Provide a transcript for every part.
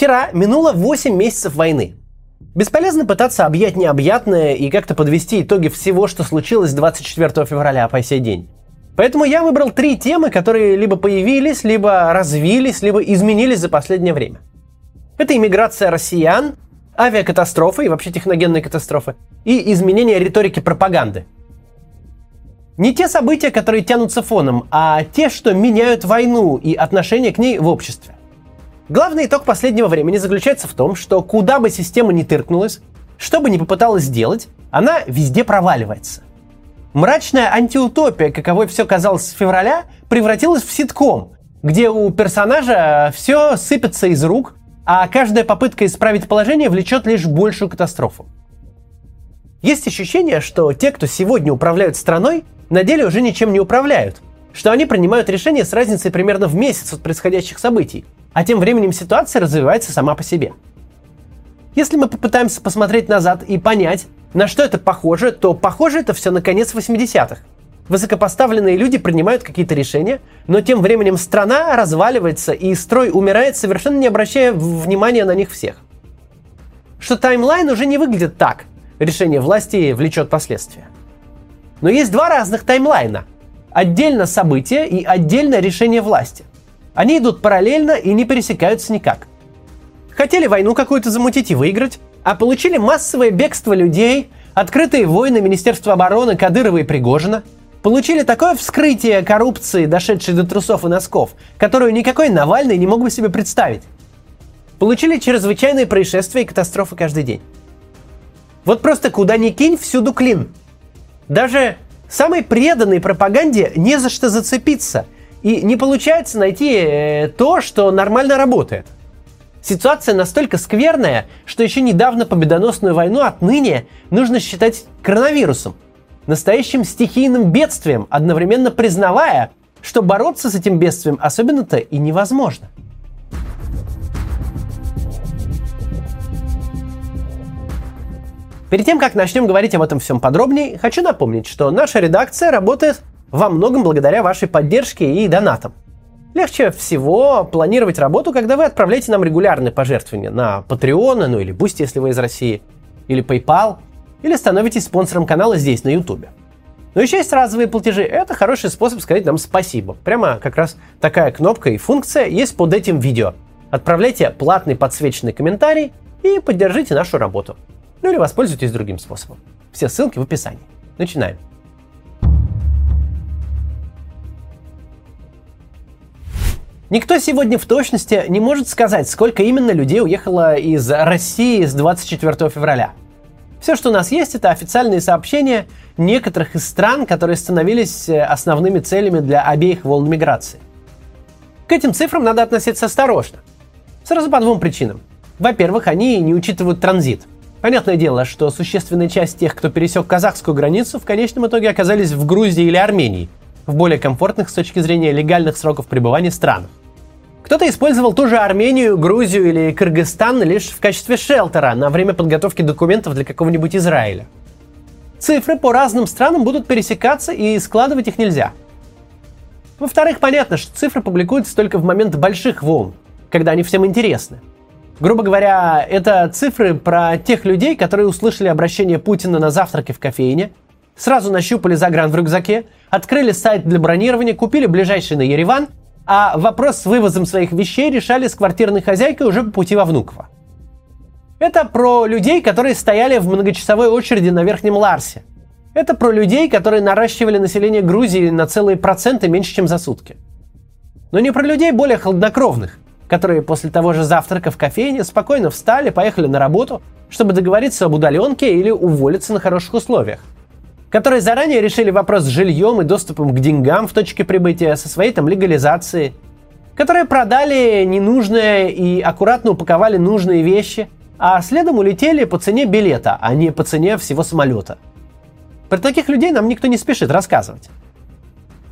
Вчера минуло 8 месяцев войны. Бесполезно пытаться объять необъятное и как-то подвести итоги всего, что случилось 24 февраля по сей день. Поэтому я выбрал три темы, которые либо появились, либо развились, либо изменились за последнее время. Это иммиграция россиян, авиакатастрофы и вообще техногенные катастрофы, и изменение риторики пропаганды. Не те события, которые тянутся фоном, а те, что меняют войну и отношение к ней в обществе. Главный итог последнего времени заключается в том, что куда бы система ни тыркнулась, что бы ни попыталась сделать, она везде проваливается. Мрачная антиутопия, каковой все казалось с февраля, превратилась в ситком, где у персонажа все сыпется из рук, а каждая попытка исправить положение влечет лишь большую катастрофу. Есть ощущение, что те, кто сегодня управляют страной, на деле уже ничем не управляют, что они принимают решения с разницей примерно в месяц от происходящих событий, а тем временем ситуация развивается сама по себе. Если мы попытаемся посмотреть назад и понять, на что это похоже, то похоже это все на конец 80-х. Высокопоставленные люди принимают какие-то решения, но тем временем страна разваливается и строй умирает, совершенно не обращая внимания на них всех. Что таймлайн уже не выглядит так. Решение власти влечет последствия. Но есть два разных таймлайна. Отдельно события и отдельно решение власти. Они идут параллельно и не пересекаются никак. Хотели войну какую-то замутить и выиграть, а получили массовое бегство людей, открытые войны Министерства обороны Кадырова и Пригожина, получили такое вскрытие коррупции, дошедшей до трусов и носков, которую никакой Навальный не мог бы себе представить. Получили чрезвычайные происшествия и катастрофы каждый день. Вот просто куда ни кинь, всюду клин. Даже самой преданной пропаганде не за что зацепиться – и не получается найти э, то, что нормально работает. Ситуация настолько скверная, что еще недавно победоносную войну отныне нужно считать коронавирусом, настоящим стихийным бедствием, одновременно признавая, что бороться с этим бедствием особенно-то и невозможно. Перед тем, как начнем говорить об этом всем подробнее, хочу напомнить, что наша редакция работает во многом благодаря вашей поддержке и донатам. Легче всего планировать работу, когда вы отправляете нам регулярные пожертвования на Patreon, ну или Boost, если вы из России, или PayPal, или становитесь спонсором канала здесь, на YouTube. Но еще есть разовые платежи. Это хороший способ сказать нам спасибо. Прямо как раз такая кнопка и функция есть под этим видео. Отправляйте платный подсвеченный комментарий и поддержите нашу работу. Ну или воспользуйтесь другим способом. Все ссылки в описании. Начинаем. Никто сегодня в точности не может сказать, сколько именно людей уехало из России с 24 февраля. Все, что у нас есть, это официальные сообщения некоторых из стран, которые становились э, основными целями для обеих волн миграции. К этим цифрам надо относиться осторожно. Сразу по двум причинам. Во-первых, они не учитывают транзит. Понятное дело, что существенная часть тех, кто пересек казахскую границу, в конечном итоге оказались в Грузии или Армении, в более комфортных с точки зрения легальных сроков пребывания странах. Кто-то использовал ту же Армению, Грузию или Кыргызстан лишь в качестве шелтера на время подготовки документов для какого-нибудь Израиля. Цифры по разным странам будут пересекаться и складывать их нельзя. Во-вторых, понятно, что цифры публикуются только в момент больших волн, когда они всем интересны. Грубо говоря, это цифры про тех людей, которые услышали обращение Путина на завтраке в кофейне, сразу нащупали загран в рюкзаке, открыли сайт для бронирования, купили ближайший на Ереван а вопрос с вывозом своих вещей решали с квартирной хозяйкой уже по пути во Внуково. Это про людей, которые стояли в многочасовой очереди на Верхнем Ларсе. Это про людей, которые наращивали население Грузии на целые проценты меньше, чем за сутки. Но не про людей более хладнокровных, которые после того же завтрака в кофейне спокойно встали, поехали на работу, чтобы договориться об удаленке или уволиться на хороших условиях – которые заранее решили вопрос с жильем и доступом к деньгам в точке прибытия со своей там легализацией, которые продали ненужное и аккуратно упаковали нужные вещи, а следом улетели по цене билета, а не по цене всего самолета. Про таких людей нам никто не спешит рассказывать.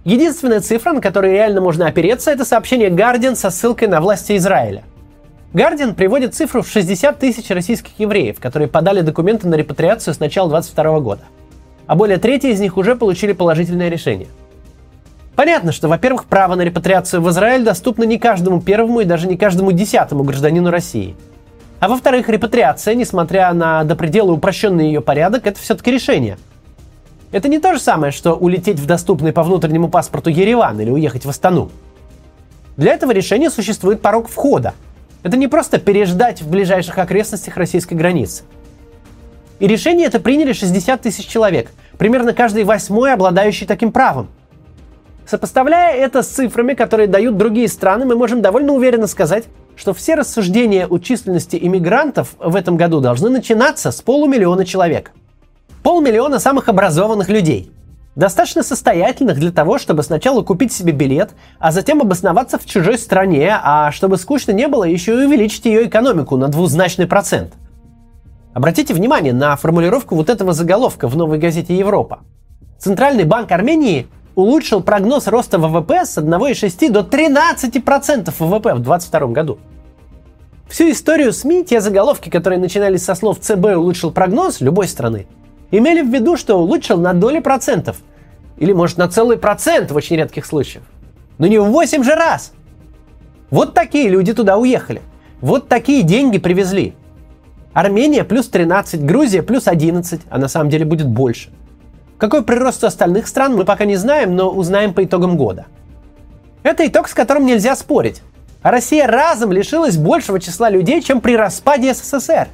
Единственная цифра, на которую реально можно опереться, это сообщение Guardian со ссылкой на власти Израиля. Guardian приводит цифру в 60 тысяч российских евреев, которые подали документы на репатриацию с начала 2022 года – а более трети из них уже получили положительное решение. Понятно, что, во-первых, право на репатриацию в Израиль доступно не каждому первому и даже не каждому десятому гражданину России. А во-вторых, репатриация, несмотря на до предела упрощенный ее порядок, это все-таки решение. Это не то же самое, что улететь в доступный по внутреннему паспорту Ереван или уехать в Астану. Для этого решения существует порог входа. Это не просто переждать в ближайших окрестностях российской границы. И решение это приняли 60 тысяч человек, примерно каждый восьмой обладающий таким правом – Сопоставляя это с цифрами, которые дают другие страны, мы можем довольно уверенно сказать, что все рассуждения о численности иммигрантов в этом году должны начинаться с полумиллиона человек. Полмиллиона самых образованных людей. Достаточно состоятельных для того, чтобы сначала купить себе билет, а затем обосноваться в чужой стране, а чтобы скучно не было, еще и увеличить ее экономику на двузначный процент. Обратите внимание на формулировку вот этого заголовка в новой газете «Европа». Центральный банк Армении улучшил прогноз роста ВВП с 1,6 до 13% ВВП в 2022 году. Всю историю СМИ, те заголовки, которые начинались со слов ЦБ улучшил прогноз любой страны, имели в виду, что улучшил на доли процентов. Или, может, на целый процент в очень редких случаях. Но не в 8 же раз. Вот такие люди туда уехали. Вот такие деньги привезли. Армения плюс 13, Грузия плюс 11, а на самом деле будет больше – какой прирост у остальных стран, мы пока не знаем, но узнаем по итогам года. Это итог, с которым нельзя спорить. А Россия разом лишилась большего числа людей, чем при распаде СССР.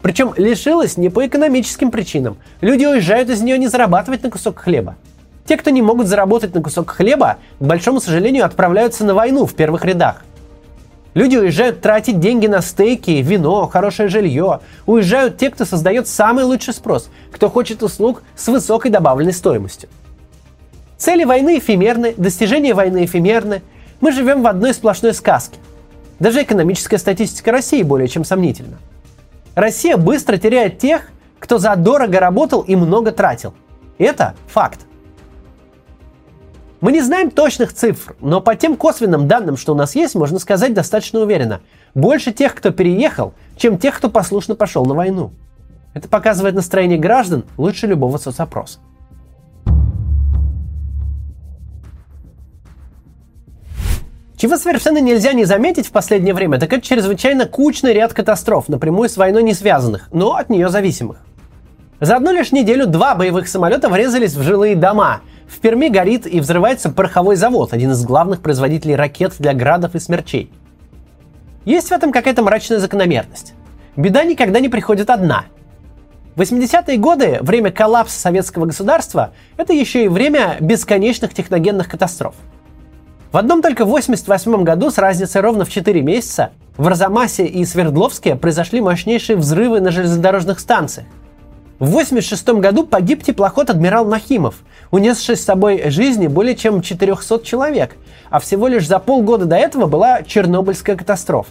Причем лишилась не по экономическим причинам. Люди уезжают из нее не зарабатывать на кусок хлеба. Те, кто не могут заработать на кусок хлеба, к большому сожалению, отправляются на войну в первых рядах. Люди уезжают тратить деньги на стейки, вино, хорошее жилье. Уезжают те, кто создает самый лучший спрос, кто хочет услуг с высокой добавленной стоимостью. Цели войны эфемерны, достижения войны эфемерны. Мы живем в одной сплошной сказке. Даже экономическая статистика России более чем сомнительна. Россия быстро теряет тех, кто задорого работал и много тратил. Это факт. Мы не знаем точных цифр, но по тем косвенным данным, что у нас есть, можно сказать достаточно уверенно. Больше тех, кто переехал, чем тех, кто послушно пошел на войну. Это показывает настроение граждан лучше любого соцопроса. Чего совершенно нельзя не заметить в последнее время, так это чрезвычайно кучный ряд катастроф, напрямую с войной не связанных, но от нее зависимых. За одну лишь неделю два боевых самолета врезались в жилые дома, в Перми горит и взрывается пороховой завод, один из главных производителей ракет для градов и смерчей. Есть в этом какая-то мрачная закономерность. Беда никогда не приходит одна. 80-е годы, время коллапса советского государства, это еще и время бесконечных техногенных катастроф. В одном только 88 году с разницей ровно в 4 месяца в Арзамасе и Свердловске произошли мощнейшие взрывы на железнодорожных станциях. В 1986 году погиб теплоход «Адмирал Нахимов», унесший с собой жизни более чем 400 человек, а всего лишь за полгода до этого была Чернобыльская катастрофа.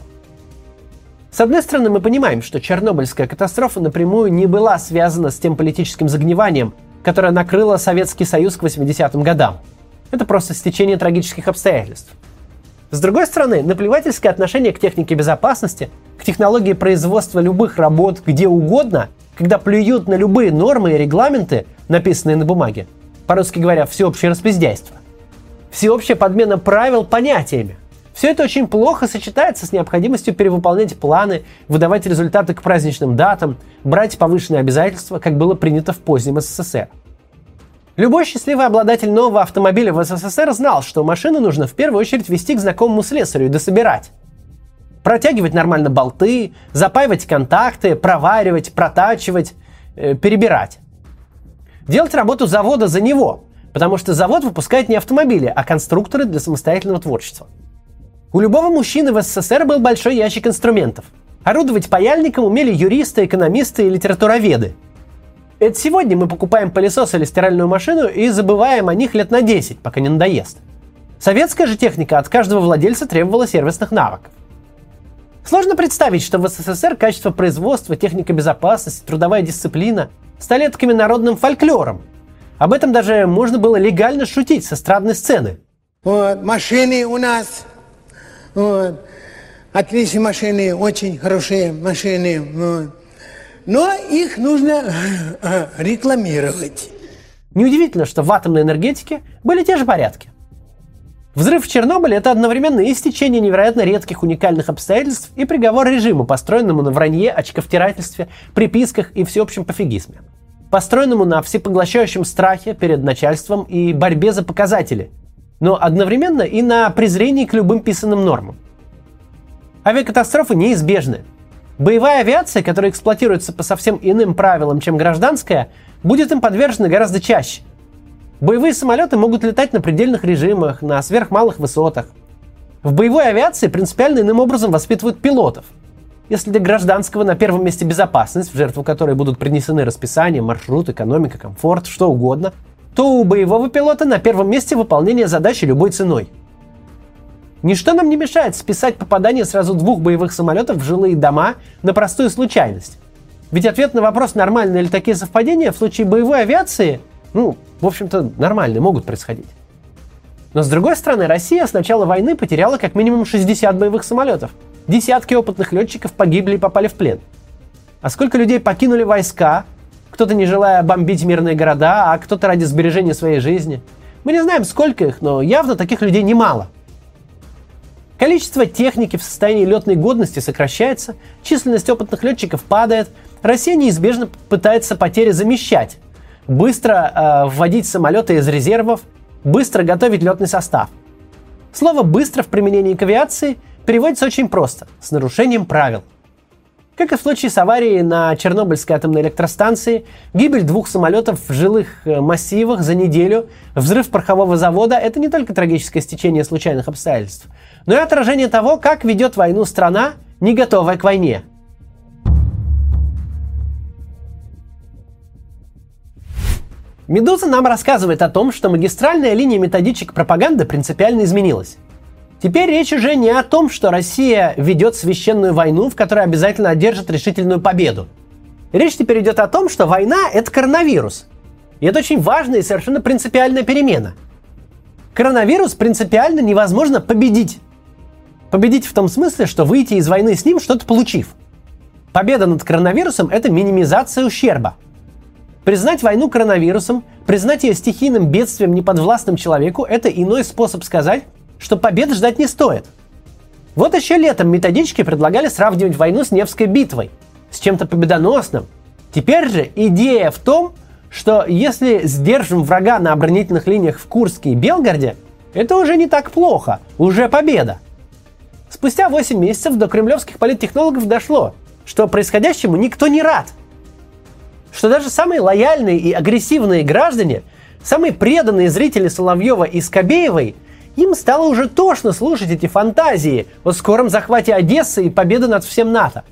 С одной стороны, мы понимаем, что Чернобыльская катастрофа напрямую не была связана с тем политическим загниванием, которое накрыло Советский Союз к 80-м годам. Это просто стечение трагических обстоятельств. С другой стороны, наплевательское отношение к технике безопасности, к технологии производства любых работ где угодно когда плюют на любые нормы и регламенты, написанные на бумаге, по-русски говоря, всеобщее распиздяйство. Всеобщая подмена правил понятиями. Все это очень плохо сочетается с необходимостью перевыполнять планы, выдавать результаты к праздничным датам, брать повышенные обязательства, как было принято в позднем СССР. Любой счастливый обладатель нового автомобиля в СССР знал, что машину нужно в первую очередь вести к знакомому слесарю и дособирать протягивать нормально болты, запаивать контакты, проваривать, протачивать, э, перебирать. Делать работу завода за него, потому что завод выпускает не автомобили, а конструкторы для самостоятельного творчества. У любого мужчины в СССР был большой ящик инструментов. Орудовать паяльником умели юристы, экономисты и литературоведы. Это сегодня мы покупаем пылесос или стиральную машину и забываем о них лет на 10, пока не надоест. Советская же техника от каждого владельца требовала сервисных навыков. Сложно представить, что в СССР качество производства, техника безопасности, трудовая дисциплина стали такими народным фольклором. Об этом даже можно было легально шутить с эстрадной сцены. Вот, машины у нас, вот, отличные машины, очень хорошие машины, вот. но их нужно рекламировать. Неудивительно, что в атомной энергетике были те же порядки. Взрыв в Чернобыле – это одновременно и стечение невероятно редких уникальных обстоятельств и приговор режиму, построенному на вранье, очковтирательстве, приписках и всеобщем пофигизме. Построенному на всепоглощающем страхе перед начальством и борьбе за показатели, но одновременно и на презрении к любым писанным нормам. Авиакатастрофы неизбежны. Боевая авиация, которая эксплуатируется по совсем иным правилам, чем гражданская, будет им подвержена гораздо чаще. Боевые самолеты могут летать на предельных режимах, на сверхмалых высотах. В боевой авиации принципиально иным образом воспитывают пилотов. Если для гражданского на первом месте безопасность, в жертву которой будут принесены расписание, маршрут, экономика, комфорт, что угодно, то у боевого пилота на первом месте выполнение задачи любой ценой. Ничто нам не мешает списать попадание сразу двух боевых самолетов в жилые дома на простую случайность. Ведь ответ на вопрос, нормальны ли такие совпадения в случае боевой авиации, ну, в общем-то, нормальные, могут происходить. Но с другой стороны, Россия с начала войны потеряла как минимум 60 боевых самолетов. Десятки опытных летчиков погибли и попали в плен. А сколько людей покинули войска, кто-то не желая бомбить мирные города, а кто-то ради сбережения своей жизни. Мы не знаем, сколько их, но явно таких людей немало. Количество техники в состоянии летной годности сокращается, численность опытных летчиков падает, Россия неизбежно пытается потери замещать, быстро э, вводить самолеты из резервов, быстро готовить летный состав. Слово «быстро» в применении к авиации переводится очень просто, с нарушением правил. Как и в случае с аварией на Чернобыльской атомной электростанции, гибель двух самолетов в жилых э, массивах за неделю, взрыв порохового завода – это не только трагическое стечение случайных обстоятельств, но и отражение того, как ведет войну страна, не готовая к войне – Медуза нам рассказывает о том, что магистральная линия методичек пропаганды принципиально изменилась. Теперь речь уже не о том, что Россия ведет священную войну, в которой обязательно одержит решительную победу. Речь теперь идет о том, что война – это коронавирус. И это очень важная и совершенно принципиальная перемена. Коронавирус принципиально невозможно победить. Победить в том смысле, что выйти из войны с ним, что-то получив. Победа над коронавирусом – это минимизация ущерба – Признать войну коронавирусом, признать ее стихийным бедствием неподвластным человеку – это иной способ сказать, что победы ждать не стоит. Вот еще летом методички предлагали сравнивать войну с Невской битвой, с чем-то победоносным. Теперь же идея в том, что если сдержим врага на оборонительных линиях в Курске и Белгороде, это уже не так плохо, уже победа. Спустя 8 месяцев до кремлевских политтехнологов дошло, что происходящему никто не рад – что даже самые лояльные и агрессивные граждане, самые преданные зрители Соловьева и Скобеевой, им стало уже тошно слушать эти фантазии о скором захвате Одессы и победы над всем НАТО.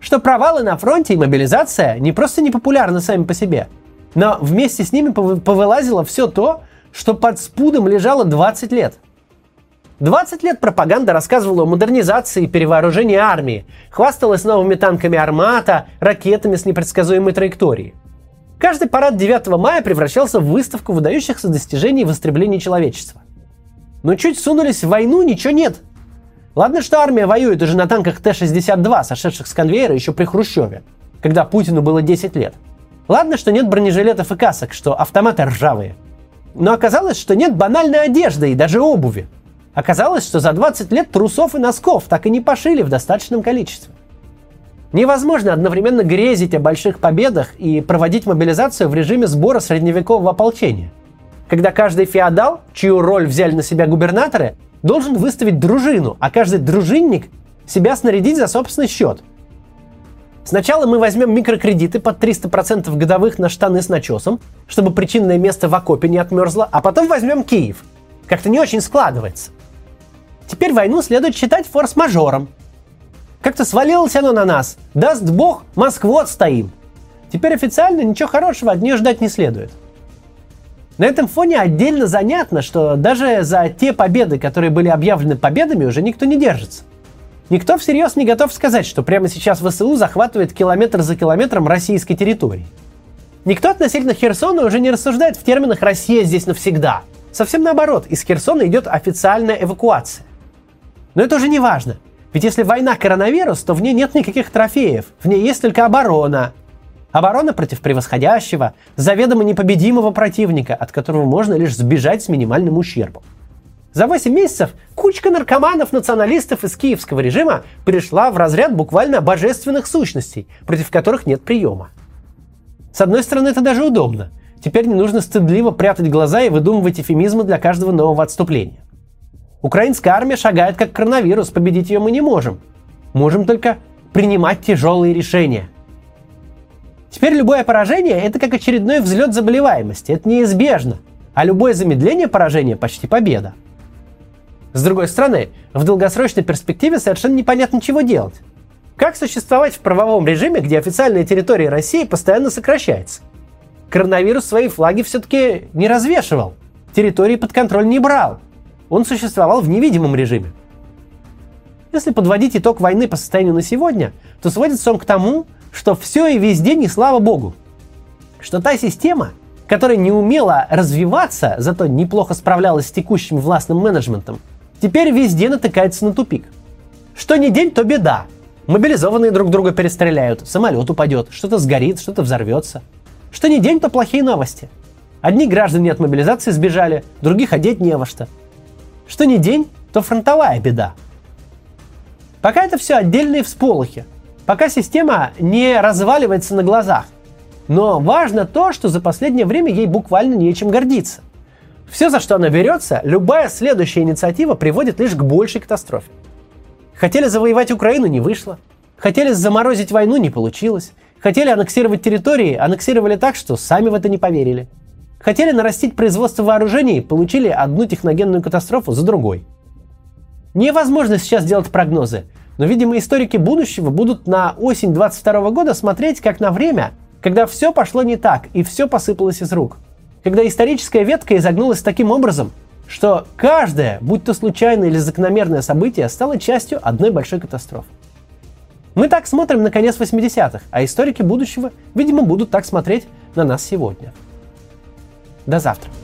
Что провалы на фронте и мобилизация не просто не популярны сами по себе, но вместе с ними повылазило все то, что под спудом лежало 20 лет – 20 лет пропаганда рассказывала о модернизации и перевооружении армии, хвасталась новыми танками «Армата», ракетами с непредсказуемой траекторией. Каждый парад 9 мая превращался в выставку выдающихся достижений в истреблении человечества. Но чуть сунулись в войну, ничего нет. Ладно, что армия воюет уже на танках Т-62, сошедших с конвейера еще при Хрущеве, когда Путину было 10 лет. Ладно, что нет бронежилетов и касок, что автоматы ржавые. Но оказалось, что нет банальной одежды и даже обуви – Оказалось, что за 20 лет трусов и носков так и не пошили в достаточном количестве. Невозможно одновременно грезить о больших победах и проводить мобилизацию в режиме сбора средневекового ополчения. Когда каждый феодал, чью роль взяли на себя губернаторы, должен выставить дружину, а каждый дружинник себя снарядить за собственный счет. Сначала мы возьмем микрокредиты под 300% годовых на штаны с начесом, чтобы причинное место в окопе не отмерзло, а потом возьмем Киев. Как-то не очень складывается. Теперь войну следует считать форс-мажором. Как-то свалилось оно на нас. Даст бог, Москву отстоим. Теперь официально ничего хорошего от нее ждать не следует. На этом фоне отдельно занятно, что даже за те победы, которые были объявлены победами, уже никто не держится. Никто всерьез не готов сказать, что прямо сейчас ВСУ захватывает километр за километром российской территории. Никто относительно Херсона уже не рассуждает в терминах «Россия здесь навсегда». Совсем наоборот, из Херсона идет официальная эвакуация. Но это уже не важно. Ведь если война коронавирус, то в ней нет никаких трофеев. В ней есть только оборона. Оборона против превосходящего, заведомо непобедимого противника, от которого можно лишь сбежать с минимальным ущербом. За 8 месяцев кучка наркоманов-националистов из киевского режима перешла в разряд буквально божественных сущностей, против которых нет приема. С одной стороны, это даже удобно. Теперь не нужно стыдливо прятать глаза и выдумывать эфемизмы для каждого нового отступления. Украинская армия шагает как коронавирус, победить ее мы не можем. Можем только принимать тяжелые решения. Теперь любое поражение – это как очередной взлет заболеваемости. Это неизбежно. А любое замедление поражения – почти победа. С другой стороны, в долгосрочной перспективе совершенно непонятно, чего делать. Как существовать в правовом режиме, где официальная территория России постоянно сокращается? Коронавирус свои флаги все-таки не развешивал, территории под контроль не брал. Он существовал в невидимом режиме. Если подводить итог войны по состоянию на сегодня, то сводится он к тому, что все и везде не слава богу. Что та система, которая не умела развиваться, зато неплохо справлялась с текущим властным менеджментом, теперь везде натыкается на тупик. Что не день, то беда. Мобилизованные друг друга перестреляют, самолет упадет, что-то сгорит, что-то взорвется. Что не день, то плохие новости. Одни граждане от мобилизации сбежали, других одеть не во что. Что не день, то фронтовая беда. Пока это все отдельные всполохи. Пока система не разваливается на глазах. Но важно то, что за последнее время ей буквально нечем гордиться. Все, за что она берется, любая следующая инициатива приводит лишь к большей катастрофе. Хотели завоевать Украину, не вышло. Хотели заморозить войну, не получилось. Хотели аннексировать территории, аннексировали так, что сами в это не поверили. Хотели нарастить производство вооружений, получили одну техногенную катастрофу за другой. Невозможно сейчас делать прогнозы, но, видимо, историки будущего будут на осень 22 года смотреть как на время, когда все пошло не так и все посыпалось из рук – когда историческая ветка изогнулась таким образом, что каждое, будь то случайное или закономерное событие, стало частью одной большой катастрофы. Мы так смотрим на конец 80-х, а историки будущего, видимо, будут так смотреть на нас сегодня. das After.